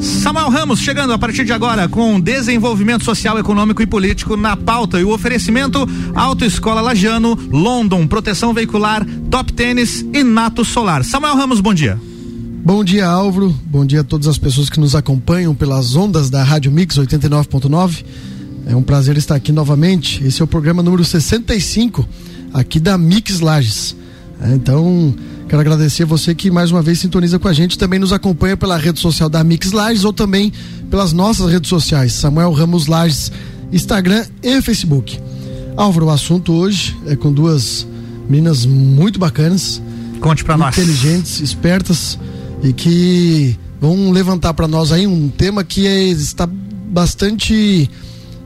Samuel Ramos chegando a partir de agora com desenvolvimento social, econômico e político na pauta e o oferecimento Autoescola Lajano, London, proteção veicular, Top Tênis e Nato Solar. Samuel Ramos, bom dia. Bom dia, Álvaro. Bom dia a todas as pessoas que nos acompanham pelas ondas da Rádio Mix 89.9. É um prazer estar aqui novamente. Esse é o programa número 65 aqui da Mix Lages. É, então, quero agradecer você que mais uma vez sintoniza com a gente, também nos acompanha pela rede social da Mix Lages ou também pelas nossas redes sociais, Samuel Ramos Lages, Instagram e Facebook. Álvaro, o assunto hoje é com duas meninas muito bacanas. Conte para nós. Inteligentes, espertas e que vão levantar para nós aí um tema que é, está bastante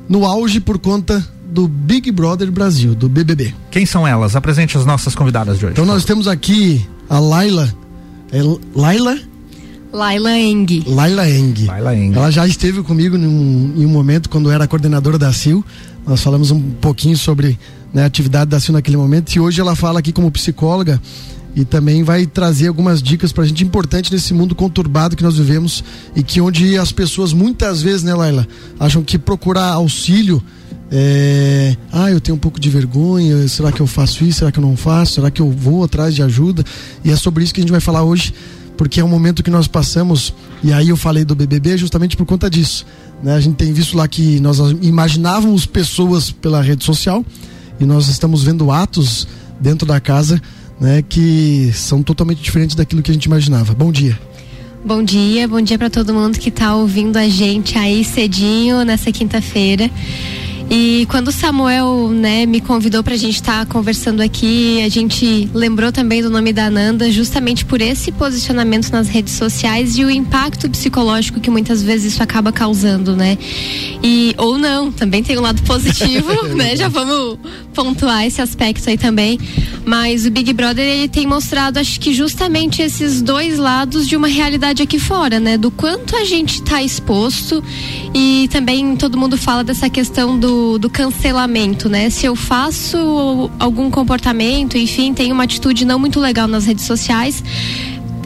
no auge por conta do Big Brother Brasil, do BBB. Quem são elas? Apresente as nossas convidadas de hoje. Então nós temos aqui a Laila. É Laila? Laila Eng. Laila Eng. Laila Eng. Ela já esteve comigo num, em um momento quando era coordenadora da CIL. Nós falamos um pouquinho sobre né, a atividade da CIL naquele momento e hoje ela fala aqui como psicóloga e também vai trazer algumas dicas para a gente importante nesse mundo conturbado que nós vivemos e que onde as pessoas muitas vezes, né, Laila, acham que procurar auxílio é, ah, eu tenho um pouco de vergonha, será que eu faço isso, será que eu não faço, será que eu vou atrás de ajuda? E é sobre isso que a gente vai falar hoje, porque é um momento que nós passamos, e aí eu falei do BBB justamente por conta disso. Né? A gente tem visto lá que nós imaginávamos pessoas pela rede social, e nós estamos vendo atos dentro da casa né, que são totalmente diferentes daquilo que a gente imaginava. Bom dia. Bom dia, bom dia para todo mundo que está ouvindo a gente aí cedinho nessa quinta-feira. E quando o Samuel, né, me convidou para a gente estar tá conversando aqui, a gente lembrou também do nome da Ananda, justamente por esse posicionamento nas redes sociais e o impacto psicológico que muitas vezes isso acaba causando, né? E ou não, também tem um lado positivo, né? Já vamos pontuar esse aspecto aí também. Mas o Big Brother ele tem mostrado, acho que justamente esses dois lados de uma realidade aqui fora, né? Do quanto a gente está exposto e também todo mundo fala dessa questão do do, cancelamento, né? Se eu faço algum comportamento, enfim, tenho uma atitude não muito legal nas redes sociais,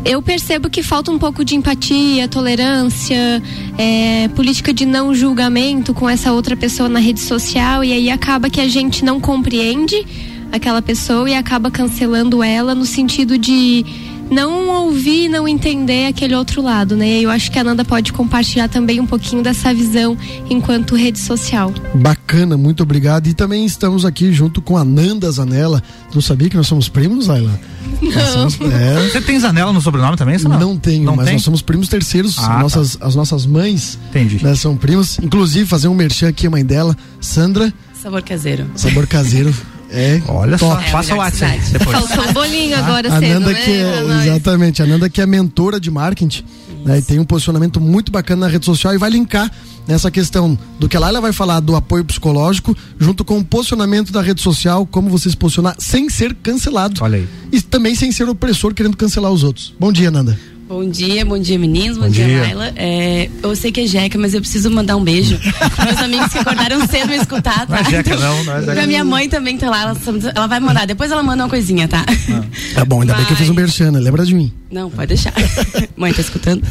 eu percebo que falta um pouco de empatia, tolerância, é, política de não julgamento com essa outra pessoa na rede social e aí acaba que a gente não compreende aquela pessoa e acaba cancelando ela no sentido de não ouvir, não entender aquele outro lado, né? Eu acho que a Nanda pode compartilhar também um pouquinho dessa visão enquanto rede social. Bacana, muito obrigado. E também estamos aqui junto com a Nanda Zanella. Tu sabia que nós somos primos, Ayla? Não. Somos, é... Você tem Zanella no sobrenome também, não? Não tenho, não mas tem? nós somos primos terceiros. Ah, tá. nossas, tá. As nossas mães né, são primos. Inclusive, fazer um merchan aqui, a mãe dela, Sandra. Sabor caseiro. Sabor caseiro. É, Olha top. só, é passa o WhatsApp depois. Faltou um bolinho agora a cedo, Nanda né? que é, exatamente, a Nanda que é mentora de marketing, né, e tem um posicionamento muito bacana na rede social e vai linkar nessa questão do que lá ela vai falar do apoio psicológico, junto com o posicionamento da rede social, como você se posicionar sem ser cancelado. Olha aí. E também sem ser opressor querendo cancelar os outros. Bom dia, Nanda. Bom dia, bom dia meninos, bom, bom dia, dia Laila. É, eu sei que é Jeca, mas eu preciso mandar um beijo. Meus amigos que acordaram cedo me escutar, tá? Não é Jeca, não, não é Jeca. Pra minha mãe também tá lá, ela, ela vai mandar. Depois ela manda uma coisinha, tá? Ah. Tá bom, ainda mas... bem que eu fiz um merchan, né? lembra de mim. Não, pode deixar. mãe, tá escutando?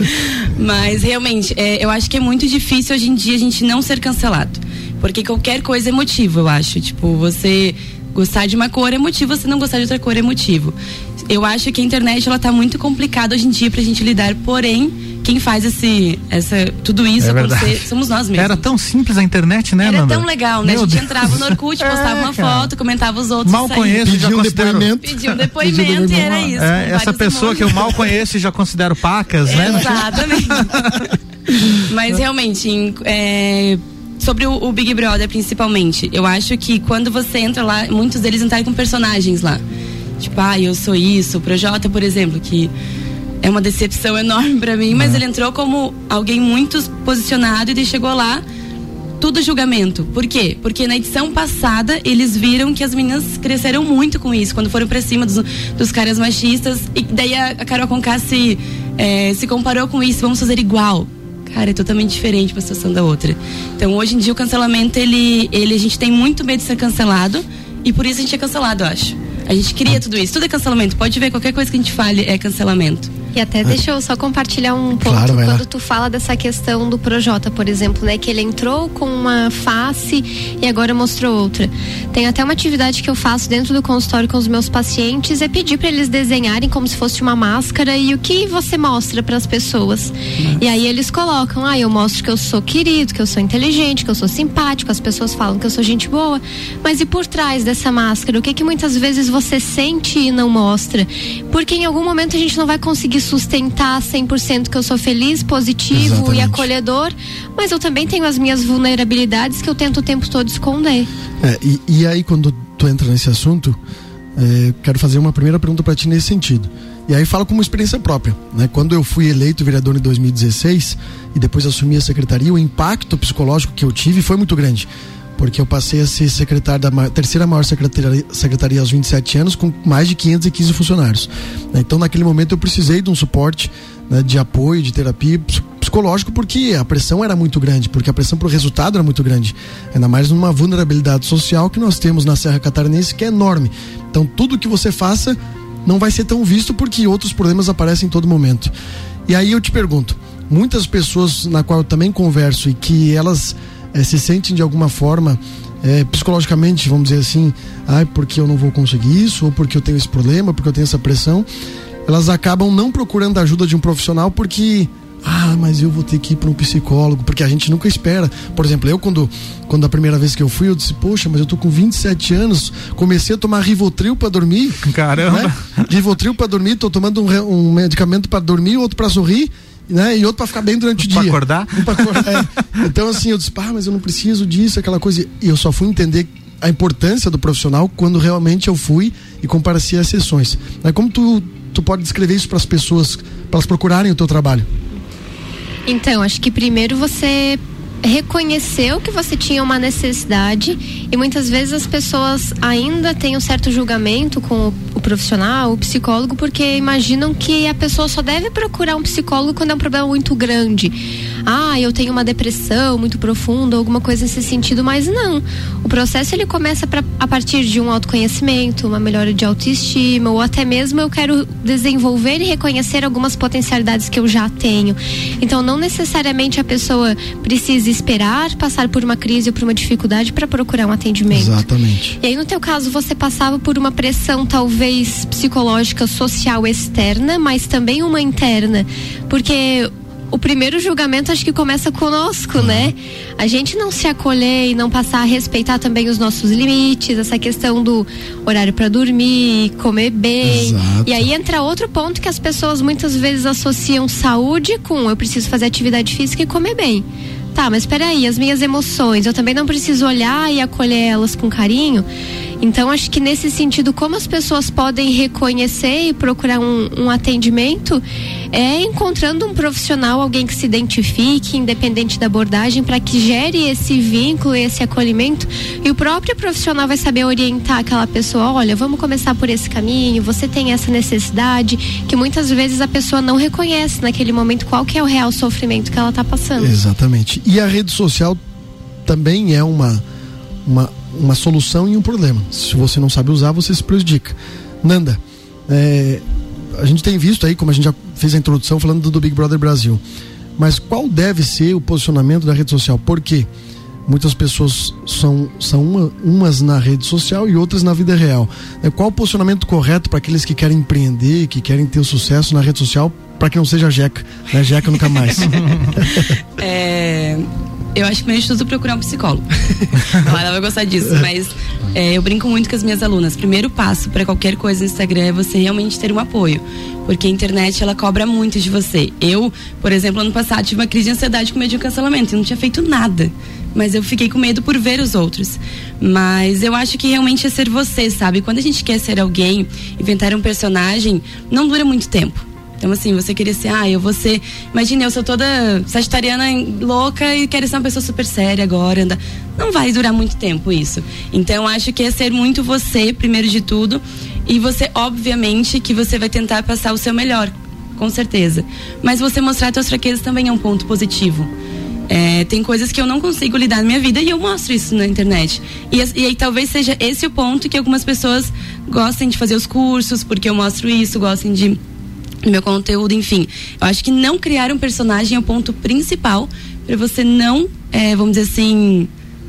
mas realmente, é, eu acho que é muito difícil hoje em dia a gente não ser cancelado. Porque qualquer coisa é motivo, eu acho. Tipo, você gostar de uma cor é motivo, você não gostar de outra cor é motivo eu acho que a internet ela tá muito complicada hoje em dia pra gente lidar, porém, quem faz esse, essa, tudo isso é acontecer somos nós mesmos. Era tão simples a internet, né, Era Nanda? tão legal, né? Meu a gente Deus. entrava no Orkut, postava é, uma foto, comentava os outros. Mal conheço, já um depoimento. Pediu um depoimento e era isso. É, essa pessoa que eu mal conheço e já considero pacas, né? Exatamente. Mas realmente, é, sobre o, o, Big Brother principalmente, eu acho que quando você entra lá, muitos deles entraram com personagens lá. Tipo, ah, eu sou isso. O Projota, por exemplo, que é uma decepção enorme para mim, mas é. ele entrou como alguém muito posicionado e ele chegou lá tudo julgamento. Por quê? Porque na edição passada eles viram que as meninas cresceram muito com isso, quando foram pra cima dos, dos caras machistas. E daí a, a Carol Conká se, é, se comparou com isso, vamos fazer igual. Cara, é totalmente diferente uma situação da outra. Então hoje em dia o cancelamento, ele, ele, a gente tem muito medo de ser cancelado e por isso a gente é cancelado, eu acho. A gente cria tudo isso. Tudo é cancelamento. Pode ver, qualquer coisa que a gente fale é cancelamento. E até deixa eu só compartilhar um ponto Claro, quando tu fala dessa questão do Projota, por exemplo, né? Que ele entrou com uma face e agora mostrou outra. Tem até uma atividade que eu faço dentro do consultório com os meus pacientes, é pedir para eles desenharem como se fosse uma máscara e o que você mostra para as pessoas. E aí eles colocam, ah, eu mostro que eu sou querido, que eu sou inteligente, que eu sou simpático, as pessoas falam que eu sou gente boa, mas e por trás dessa máscara, o que que muitas vezes você sente e não mostra? Porque em algum momento a gente não vai conseguir sustentar 100% que eu sou feliz, positivo e Exatamente. acolhedor, mas eu também tenho as minhas vulnerabilidades que eu tento o tempo todo esconder. É, e, e aí, quando tu entra nesse assunto, é, quero fazer uma primeira pergunta para ti nesse sentido. E aí fala como experiência própria. Né? Quando eu fui eleito vereador em 2016 e depois assumi a secretaria, o impacto psicológico que eu tive foi muito grande. Porque eu passei a ser secretário da terceira maior secretaria, secretaria aos 27 anos, com mais de 515 funcionários. né? Então, naquele momento, eu precisei de um suporte, né, de apoio, de terapia ps- psicológico, porque a pressão era muito grande, porque a pressão para o resultado era muito grande. Ainda mais numa vulnerabilidade social que nós temos na Serra Catarinense, que é enorme. Então, tudo que você faça não vai ser tão visto porque outros problemas aparecem em todo momento. E aí eu te pergunto, muitas pessoas na qual eu também converso e que elas eh, se sentem de alguma forma eh, psicologicamente, vamos dizer assim, ai, porque eu não vou conseguir isso, ou porque eu tenho esse problema, porque eu tenho essa pressão, elas acabam não procurando a ajuda de um profissional porque ah, mas eu vou ter que ir para um psicólogo, porque a gente nunca espera. Por exemplo, eu quando, quando a primeira vez que eu fui, eu disse, poxa, mas eu tô com 27 anos, comecei a tomar Rivotril para dormir. Caramba. Né? Rivotril para dormir, tô tomando um, um medicamento para dormir, outro para sorrir, né? E outro para ficar bem durante o Pra dia. acordar? Um pra acordar, é. Então assim, eu disse, pá, mas eu não preciso disso, aquela coisa. E eu só fui entender a importância do profissional quando realmente eu fui e compareci às sessões. Né? Como tu, tu pode descrever isso para as pessoas, para elas procurarem o teu trabalho? Então, acho que primeiro você reconheceu que você tinha uma necessidade e muitas vezes as pessoas ainda têm um certo julgamento com o, profissional, o psicólogo, porque imaginam que a pessoa só deve procurar um psicólogo quando é um problema muito grande. Ah, eu tenho uma depressão muito profunda, alguma coisa nesse sentido, mas não. O processo ele começa pra, a partir de um autoconhecimento, uma melhora de autoestima, ou até mesmo eu quero desenvolver e reconhecer algumas potencialidades que eu já tenho. Então, não necessariamente a pessoa precisa esperar passar por uma crise ou por uma dificuldade para procurar um atendimento. Exatamente. E aí, no teu caso, você passava por uma pressão talvez psicológica, social externa, mas também uma interna. Porque o primeiro julgamento acho que começa conosco, né? A gente não se acolher e não passar a respeitar também os nossos limites, essa questão do horário para dormir, comer bem. Exato. E aí entra outro ponto que as pessoas muitas vezes associam saúde com eu preciso fazer atividade física e comer bem. Tá, mas peraí, as minhas emoções, eu também não preciso olhar e acolher elas com carinho. Então, acho que nesse sentido, como as pessoas podem reconhecer e procurar um, um atendimento, é encontrando um profissional, alguém que se identifique, independente da abordagem, para que gere esse vínculo, esse acolhimento. E o próprio profissional vai saber orientar aquela pessoa: olha, vamos começar por esse caminho, você tem essa necessidade, que muitas vezes a pessoa não reconhece naquele momento qual que é o real sofrimento que ela está passando. Exatamente. E a rede social também é uma, uma, uma solução e um problema. Se você não sabe usar, você se prejudica. Nanda, é, a gente tem visto aí, como a gente já fez a introdução, falando do, do Big Brother Brasil. Mas qual deve ser o posicionamento da rede social? Por quê? Muitas pessoas são, são uma- umas na rede social e outras na vida real. É, Qual o posicionamento correto para aqueles que querem empreender, que querem ter o sucesso na rede social, para que não seja jeca, né? Jeca nunca mais. É, eu acho que primeiro de tudo procurar um psicólogo. Ela vai gostar disso, mas é, eu brinco muito com as minhas alunas. Primeiro passo para qualquer coisa no Instagram é você realmente ter um apoio, porque a internet ela cobra muito de você. Eu, por exemplo, ano passado tive uma crise de ansiedade com medo de um cancelamento, eu não tinha feito nada. Mas eu fiquei com medo por ver os outros. Mas eu acho que realmente é ser você, sabe? Quando a gente quer ser alguém, inventar um personagem, não dura muito tempo. Então, assim, você queria ser, ah, eu vou ser. Imagina, eu sou toda sagitariana louca e quero ser uma pessoa super séria agora. Anda. Não vai durar muito tempo isso. Então, acho que é ser muito você, primeiro de tudo. E você, obviamente, que você vai tentar passar o seu melhor, com certeza. Mas você mostrar suas fraquezas também é um ponto positivo. É, tem coisas que eu não consigo lidar na minha vida e eu mostro isso na internet. E, e aí talvez seja esse o ponto que algumas pessoas gostem de fazer os cursos, porque eu mostro isso, gostem de meu conteúdo, enfim. Eu acho que não criar um personagem é o ponto principal para você não, é, vamos dizer assim,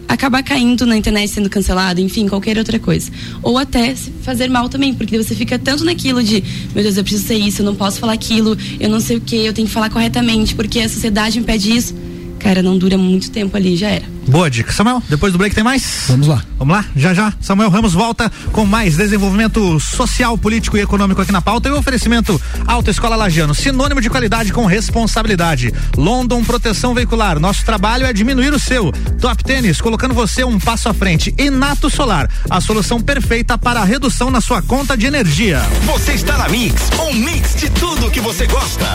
acabar caindo na internet sendo cancelado, enfim, qualquer outra coisa. Ou até fazer mal também, porque você fica tanto naquilo de, meu Deus, eu preciso ser isso, eu não posso falar aquilo, eu não sei o que, eu tenho que falar corretamente, porque a sociedade me pede isso. Cara, não dura muito tempo ali, já era. Boa dica. Samuel, depois do break tem mais? Vamos lá. Vamos lá? Já já. Samuel Ramos volta com mais desenvolvimento social, político e econômico aqui na pauta e o oferecimento Autoescola Lajano, sinônimo de qualidade com responsabilidade. London Proteção Veicular. Nosso trabalho é diminuir o seu. Top Tênis, colocando você um passo à frente. E Nato Solar, a solução perfeita para a redução na sua conta de energia. Você está na Mix, um mix de tudo que você gosta.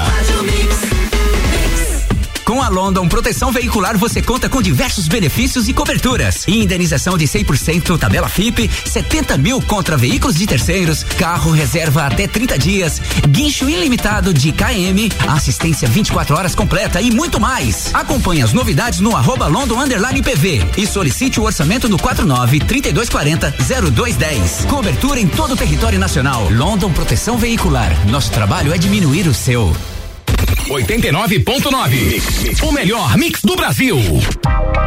Com a London Proteção Veicular você conta com diversos benefícios e coberturas. Indenização de 100% tabela FIP, 70 mil contra veículos de terceiros, carro reserva até 30 dias, guincho ilimitado de KM, assistência 24 horas completa e muito mais. Acompanhe as novidades no arroba London Underline PV e solicite o orçamento no 49 3240 0210. Cobertura em todo o território nacional. London Proteção Veicular. Nosso trabalho é diminuir o seu. 89.9. O melhor mix do Brasil.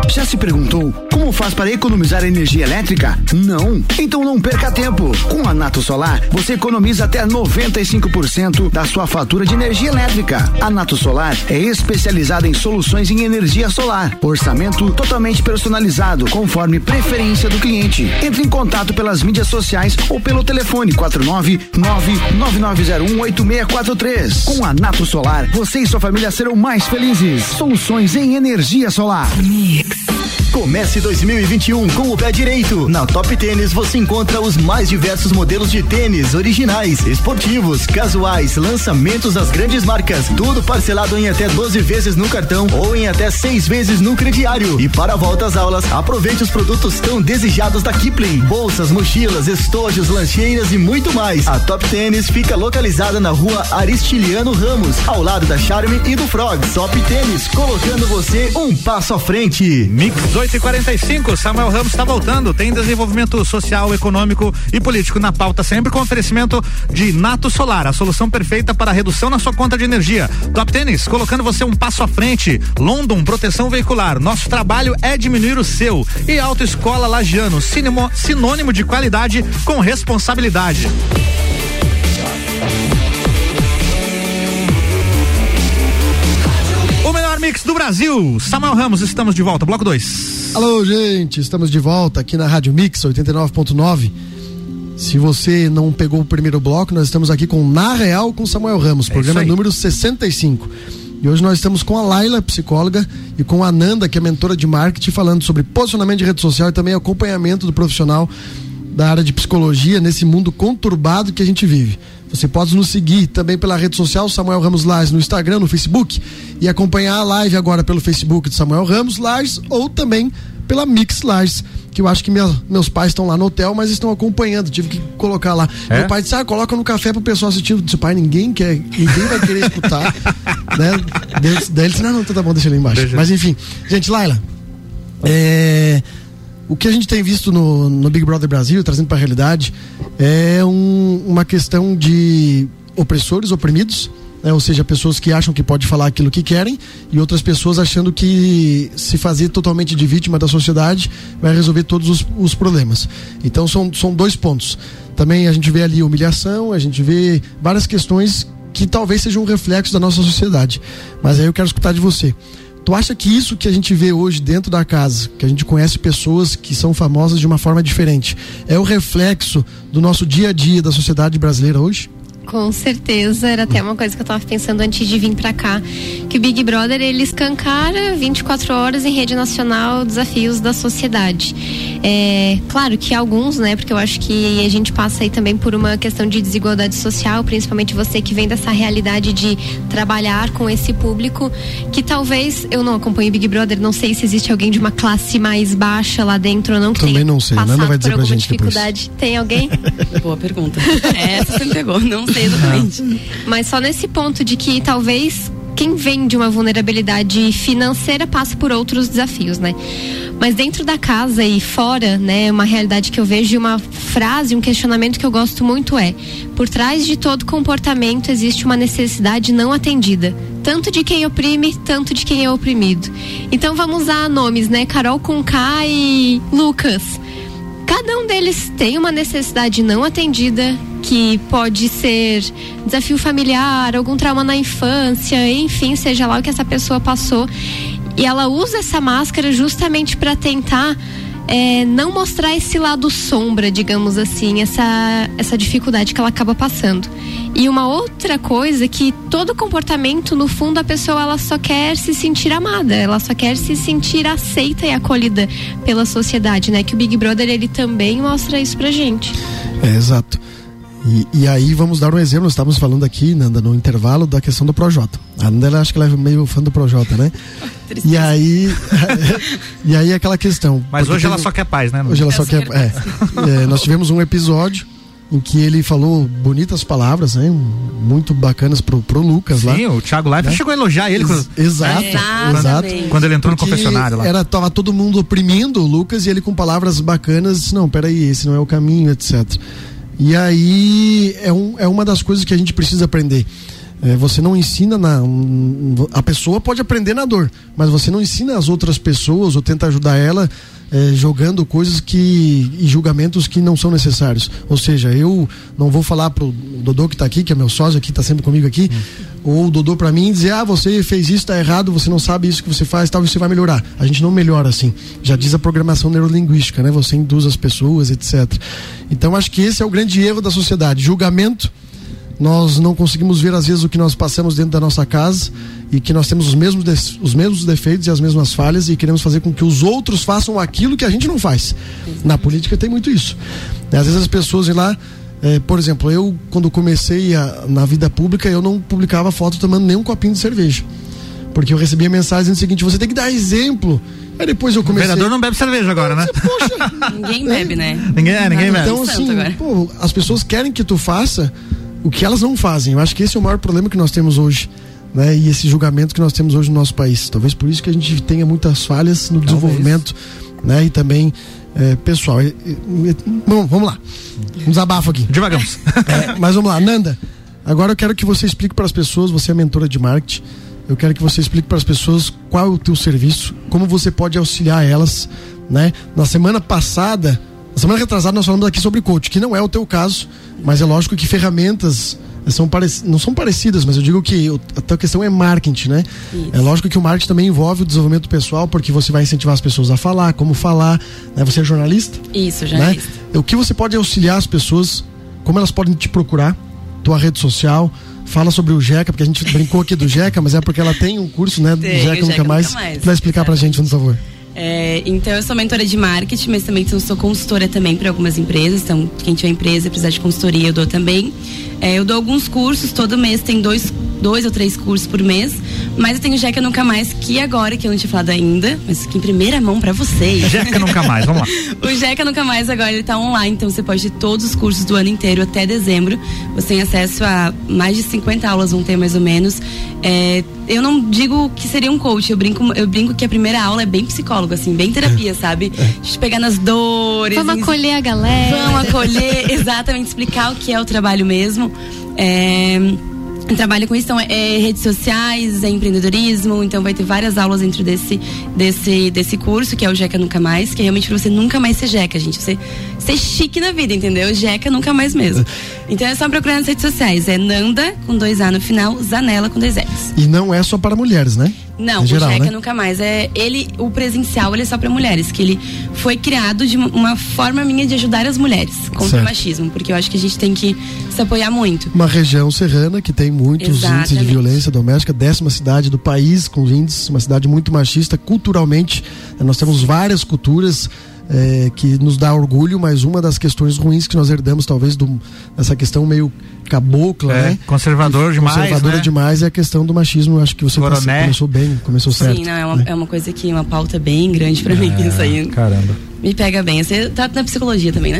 Já se perguntou como faz para economizar energia elétrica? Não. Então não perca tempo. Com a Nato Solar, você economiza até 95% da sua fatura de energia elétrica. A Nato Solar é especializada em soluções em energia solar. Orçamento totalmente personalizado, conforme preferência do cliente. Entre em contato pelas mídias sociais ou pelo telefone 49 99901 8643. Com a Nato Solar, você e sua família serão mais felizes. Soluções em energia solar. Mix. Comece 2021 com o pé direito. Na Top Tênis você encontra os mais diversos modelos de tênis originais, esportivos, casuais, lançamentos das grandes marcas. Tudo parcelado em até 12 vezes no cartão ou em até seis vezes no crediário. E para a volta às aulas, aproveite os produtos tão desejados da Kipling: bolsas, mochilas, estojos, lancheiras e muito mais. A Top Tênis fica localizada na rua Aristiliano Ramos, ao lado da Charme e do Frog. Top Tênis, colocando você um passo à frente. Mix 8h45, Samuel Ramos está voltando. Tem desenvolvimento social, econômico e político na pauta, sempre com oferecimento de Nato Solar, a solução perfeita para redução na sua conta de energia. Top Tênis, colocando você um passo à frente. London, proteção veicular. Nosso trabalho é diminuir o seu. E Autoescola Lagiano, sinônimo de qualidade com responsabilidade. Melhor mix do Brasil. Samuel Ramos, estamos de volta. Bloco 2. Alô, gente, estamos de volta aqui na Rádio Mix 89.9. Se você não pegou o primeiro bloco, nós estamos aqui com Na Real com Samuel Ramos, É programa número 65. E hoje nós estamos com a Laila, psicóloga, e com a Nanda, que é mentora de marketing, falando sobre posicionamento de rede social e também acompanhamento do profissional da área de psicologia nesse mundo conturbado que a gente vive. Você pode nos seguir também pela rede social Samuel Ramos Lages no Instagram, no Facebook e acompanhar a live agora pelo Facebook de Samuel Ramos Lages ou também pela Mix Lages, que eu acho que minha- meus pais estão lá no hotel, mas estão acompanhando. Tive que colocar lá. É? Meu pai disse: ah, coloca no café pro pessoal assistir. Eu disse, pai, ninguém quer, ninguém vai querer escutar. né? Daí, ele disse: não, não, tá bom, deixa ele embaixo. Deixa. Mas enfim, gente, Laila. É, o que a gente tem visto no, no Big Brother Brasil, trazendo para a realidade, é um- uma questão de opressores, oprimidos, né? ou seja, pessoas que acham que pode falar aquilo que querem e outras pessoas achando que se fazer totalmente de vítima da sociedade vai resolver todos os, os problemas. Então são, são dois pontos. Também a gente vê ali humilhação, a gente vê várias questões que talvez sejam um reflexo da nossa sociedade. Mas aí eu quero escutar de você. Tu acha que isso que a gente vê hoje dentro da casa, que a gente conhece pessoas que são famosas de uma forma diferente, é o reflexo do nosso dia a dia da sociedade brasileira hoje? Com certeza, era até uma coisa que eu tava pensando antes de vir pra cá, que o Big Brother ele escancara 24 horas em rede nacional desafios da sociedade. É, claro que alguns, né, porque eu acho que a gente passa aí também por uma questão de desigualdade social, principalmente você que vem dessa realidade de trabalhar com esse público, que talvez eu não acompanho o Big Brother, não sei se existe alguém de uma classe mais baixa lá dentro ou não que Também não sei, Nanda vai dizer por pra alguma gente depois. dificuldade. Tem alguém? Boa pergunta. Essa você me pegou, não sei exatamente. Mas só nesse ponto de que talvez quem vem de uma vulnerabilidade financeira passa por outros desafios, né? Mas dentro da casa e fora, né, uma realidade que eu vejo e uma frase, um questionamento que eu gosto muito é: por trás de todo comportamento existe uma necessidade não atendida, tanto de quem oprime, tanto de quem é oprimido. Então vamos usar nomes, né? Carol com K e Lucas. Cada um deles tem uma necessidade não atendida, que pode ser desafio familiar, algum trauma na infância, enfim, seja lá o que essa pessoa passou. E ela usa essa máscara justamente para tentar é, não mostrar esse lado sombra, digamos assim, essa, essa dificuldade que ela acaba passando. E uma outra coisa é que todo comportamento, no fundo, a pessoa ela só quer se sentir amada, ela só quer se sentir aceita e acolhida pela sociedade, né? Que o Big Brother ele também mostra isso pra gente. É, exato. E, e, aí vamos dar um exemplo, nós estávamos falando aqui, Nanda, no intervalo da questão do Projota. A Nanda ela, acho que ela é meio fã do Projota, né? e aí e aí aquela questão. Mas hoje ela só quer paz, né? Hoje ela só quer. É, é, nós tivemos um episódio em que ele falou bonitas palavras, né? Muito bacanas pro, pro Lucas Sim, lá. Sim, o Thiago Leifert né? chegou a elogiar ele. Ex exato, é, exato. Quando ele entrou Porque no confessionário lá. Era, tava todo mundo oprimindo o Lucas e ele com palavras bacanas disse, não, peraí, esse não é o caminho, etc. E aí é, um, é uma das coisas que a gente precisa aprender. É, você não ensina na. A pessoa pode aprender na dor, mas você não ensina as outras pessoas ou tenta ajudar ela é, jogando coisas que. e julgamentos que não são necessários. Ou seja, eu não vou falar pro Dodô que está aqui, que é meu sócio aqui, está sempre comigo aqui, hum. ou o Dodô para mim dizer, ah, você fez isso, está errado, você não sabe isso que você faz, talvez você vai melhorar. A gente não melhora assim. Já diz a programação neurolinguística, né? Você induz as pessoas, etc. Então acho que esse é o grande erro da sociedade. Julgamento nós não conseguimos ver às vezes o que nós passamos dentro da nossa casa e que nós temos os mesmos, os mesmos defeitos e as mesmas falhas e queremos fazer com que os outros façam aquilo que a gente não faz. Na política tem muito isso. Às vezes as pessoas ir lá, é, por exemplo, eu quando comecei a, na vida pública eu não publicava foto tomando nem um copinho de cerveja. Porque eu recebia mensagem dizendo o seguinte: você tem que dar exemplo. Aí depois eu comecei. O vereador não bebe cerveja agora, né? Poxa, ninguém bebe, né? Ninguém, é, ninguém bebe. Então, assim, pô, as pessoas querem que tu faça o que elas não fazem. Eu acho que esse é o maior problema que nós temos hoje. Né, e esse julgamento que nós temos hoje no nosso país. Talvez por isso que a gente tenha muitas falhas no Talvez. desenvolvimento né, e também é, pessoal. E, e, bom, vamos lá. Um desabafo aqui. Devagamos. É, mas vamos lá. Nanda, agora eu quero que você explique para as pessoas, você é mentora de marketing, eu quero que você explique para as pessoas qual é o teu serviço, como você pode auxiliar elas. Né? Na semana passada, semana retrasada nós falamos aqui sobre coach, que não é o teu caso, mas é lógico que ferramentas são não são parecidas, mas eu digo que a tua questão é marketing, né? Isso. É lógico que o marketing também envolve o desenvolvimento pessoal, porque você vai incentivar as pessoas a falar, como falar, né? Você é jornalista? Isso, né? jornalista. Né? O que você pode auxiliar as pessoas, como elas podem te procurar, tua rede social, fala sobre o Jeca, porque a gente brincou aqui do Jeca, mas é porque ela tem um curso, né, do tem, Jeca, Nunca Mais, mais para explicar para pra gente, por favor. É, então eu sou mentora de marketing, mas também sou consultora também para algumas empresas. Então, quem tiver empresa precisar de consultoria, eu dou também. É, eu dou alguns cursos, todo mês tem dois, dois ou três cursos por mês. Mas eu tenho Jeca Nunca Mais, que agora, que eu não tinha falado ainda, mas que em primeira mão para vocês. Jeca Nunca Mais, vamos lá. o Jeca Nunca Mais agora ele tá online, então você pode ter todos os cursos do ano inteiro até dezembro. Você tem acesso a mais de 50 aulas, vão ter mais ou menos. É, eu não digo que seria um coach, eu brinco, eu brinco que a primeira aula é bem psicólogo, assim, bem terapia, sabe? A gente pegar nas dores. Vamos acolher a galera. Vamos acolher, exatamente, explicar o que é o trabalho mesmo. É, trabalho com isso, então, é, redes sociais, é empreendedorismo, então vai ter várias aulas dentro desse, desse, desse curso, que é o Jeca Nunca Mais, que é realmente pra você nunca mais ser Jeca, gente. Você ser chique na vida, entendeu? Jeca nunca mais mesmo. Então é só procurar nas redes sociais. É Nanda, com dois A no final, Zanella com dois S. E não é só para mulheres, né? Não, geral, o Jeca né? nunca mais. É ele, o presencial, ele é só para mulheres, que ele foi criado de uma forma minha de ajudar as mulheres contra certo. o machismo, porque eu acho que a gente tem que se apoiar muito. Uma região serrana que tem muitos Exatamente. índices de violência doméstica, décima cidade do país com índices, uma cidade muito machista culturalmente. Nós temos várias culturas é, que nos dá orgulho, mas uma das questões ruins que nós herdamos, talvez, do, dessa questão meio cabocla, é, né? Conservador demais. Conservadora né? demais é a questão do machismo. Acho que você tá, começou bem, começou Sim, certo. Sim, não, é uma, né? é uma coisa que, uma pauta bem grande para é, mim, isso aí. Caramba. Me pega bem. Você tá na psicologia também, né?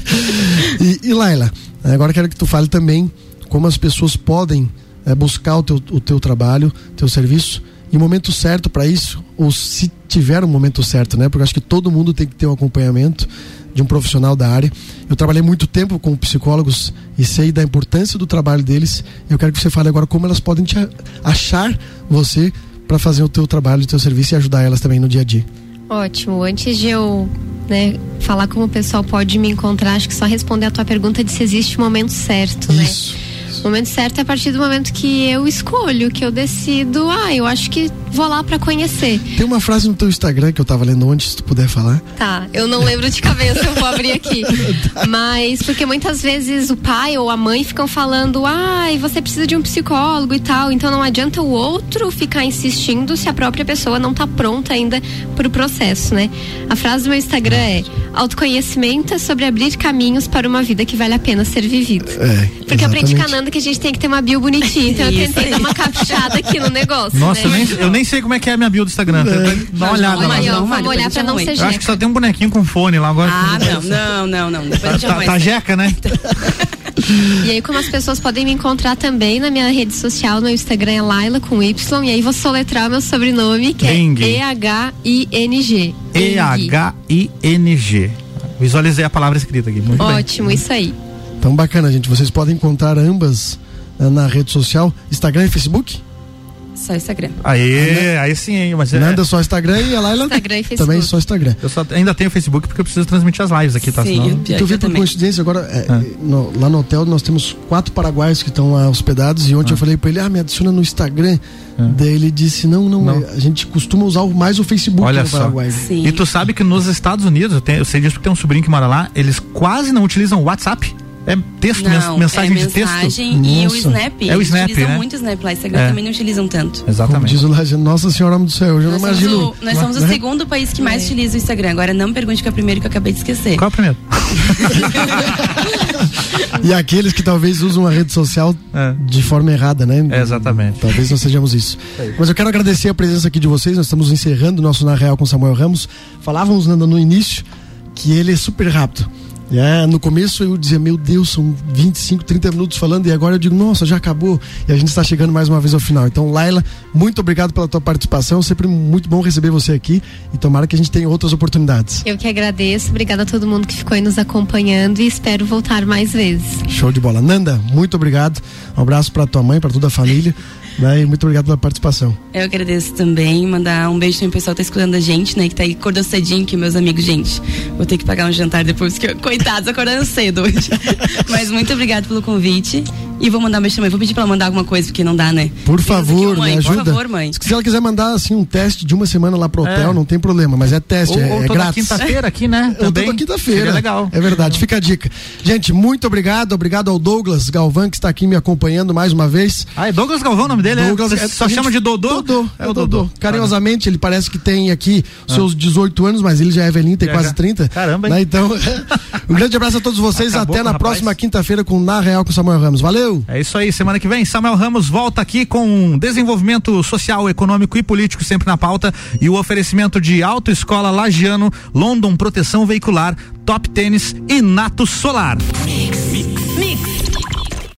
e, e Laila, agora quero que tu fale também como as pessoas podem é, buscar o teu, o teu trabalho, teu serviço e o momento certo para isso, ou se tiver um momento certo, né? Porque acho que todo mundo tem que ter um acompanhamento de um profissional da área. Eu trabalhei muito tempo com psicólogos e sei da importância do trabalho deles. Eu quero que você fale agora como elas podem te achar você para fazer o teu trabalho, o teu serviço e ajudar elas também no dia a dia. Ótimo. Antes de eu né, falar como o pessoal pode me encontrar, acho que só responder a tua pergunta de se existe um momento certo, né? Isso. né? O momento certo é a partir do momento que eu escolho, que eu decido, ah, eu acho que vou lá para conhecer. Tem uma frase no teu Instagram que eu tava lendo ontem, se tu puder falar. Tá, eu não lembro de cabeça, eu vou abrir aqui. Mas porque muitas vezes o pai ou a mãe ficam falando, ai, ah, você precisa de um psicólogo e tal, então não adianta o outro ficar insistindo se a própria pessoa não tá pronta ainda pro processo, né? A frase do meu Instagram é: autoconhecimento é sobre abrir caminhos para uma vida que vale a pena ser vivida. É, porque eu aprendi canando que a gente tem que ter uma bio bonitinha, então eu tentei dar uma caprichada aqui no negócio. Nossa, né? eu, nem, eu nem sei como é que é a minha bio do Instagram. É. Dá uma olhada lá. Não, vamos olhar pra não ser jeca. Eu acho que só tem um bonequinho com fone lá agora. Ah, não, não, não, não. Depois tá, tá, tá jeca, né? E aí, como as pessoas podem me encontrar também na minha rede social, no Instagram é Laila com Y, e aí vou soletrar o meu sobrenome, que é E-H-I-N-G. E-H-I-N-G. Visualizei a palavra escrita aqui. Muito Ótimo, bem. isso aí. Então bacana, gente. Vocês podem encontrar ambas uh, na rede social, Instagram e Facebook? Só Instagram. Aí, aí sim, hein? Mas é- Nanda só Instagram e a Laila Instagram e Facebook. também só Instagram. Eu só ainda tenho Facebook porque eu preciso transmitir as lives aqui, tá? Sim, Senão- pior E tu eu por também. coincidência, agora é, no- lá no hotel nós temos quatro paraguaios que estão lá hospedados e ontem eu falei pra ele, ah, me adiciona no Instagram. Daí ele disse, não, não, Não. é, a gente costuma usar mais o Facebook Olha no só. Paraguai. Sim. E tu sabe que nos Estados Unidos, eu, tenho- eu sei disso porque tem um sobrinho que mora lá, eles quase não utilizam o WhatsApp. É texto, Não, mensagem é de texto. mensagem e o Nossa. Snap. É o Eles Snap, utilizam né? muito o Snap lá. Instagram É. também não utilizam tanto. Como Exatamente. diz o Laje, Nossa Senhora do Céu, eu já não Nós somos, imagino. o, nós somos o né? segundo país que mais utiliza o Instagram. Agora não me pergunte que é o primeiro que eu acabei de esquecer. Qual é o primeiro? E aqueles que talvez usam a rede social É. de forma errada, né? É, exatamente. Talvez nós sejamos isso. Mas eu quero agradecer a presença aqui de vocês. Nós estamos encerrando o nosso Na Real com Samuel Ramos. Falávamos no início que ele é super rápido. É, no começo eu dizia, meu Deus, são 25, 30 minutos falando, e agora eu digo, nossa, já acabou. E a gente está chegando mais uma vez ao final. Então, Laila, muito obrigado pela tua participação. Sempre muito bom receber você aqui e tomara que a gente tenha outras oportunidades. Eu que agradeço, obrigada a todo mundo que ficou aí nos acompanhando e espero voltar mais vezes. Show de bola. Nanda, muito obrigado. Um abraço para tua mãe, para toda a família. Né? E muito obrigado pela participação. Eu agradeço também, mandar um beijo também pro pessoal que tá escutando a gente, né? Que tá aí acordando cedinho, que meus amigos, gente. Vou ter que pagar um jantar depois, porque coitados, acordando cedo hoje. Mas muito obrigado pelo convite. E vou mandar um beijo também. Vou pedir pra ela mandar alguma coisa, porque não dá, né? Por favor, aqui, mãe, me ajuda. Por favor, mãe. Se ela quiser mandar assim um teste de uma semana lá pro hotel, É. não tem problema, mas é teste, Ou, é, ou é toda grátis. quinta-feira aqui, né? Ou Também. toda quinta-feira. Legal. É verdade, fica a dica. Gente, muito obrigado. Obrigado ao Douglas Galvão, que está aqui me acompanhando mais uma vez. Ah, é Douglas Galvão o nome dele, Douglas, né? Você é- só chama de Dodô? Dodô, É o Dodô. Carinhosamente, ele parece que tem aqui seus 18 anos, mas ele já é velhinho, tem Já, quase já. 30. Caramba, hein? Né? Então, um grande abraço a todos vocês. Acabou Até na rapaz. próxima quinta-feira com Na Real com Samuel Ramos. Valeu! É isso aí, semana que vem, Samuel Ramos volta aqui com desenvolvimento social, econômico e político sempre na pauta e o oferecimento de Autoescola Lagiano, London Proteção Veicular, Top Tênis e Nato Solar. Mix.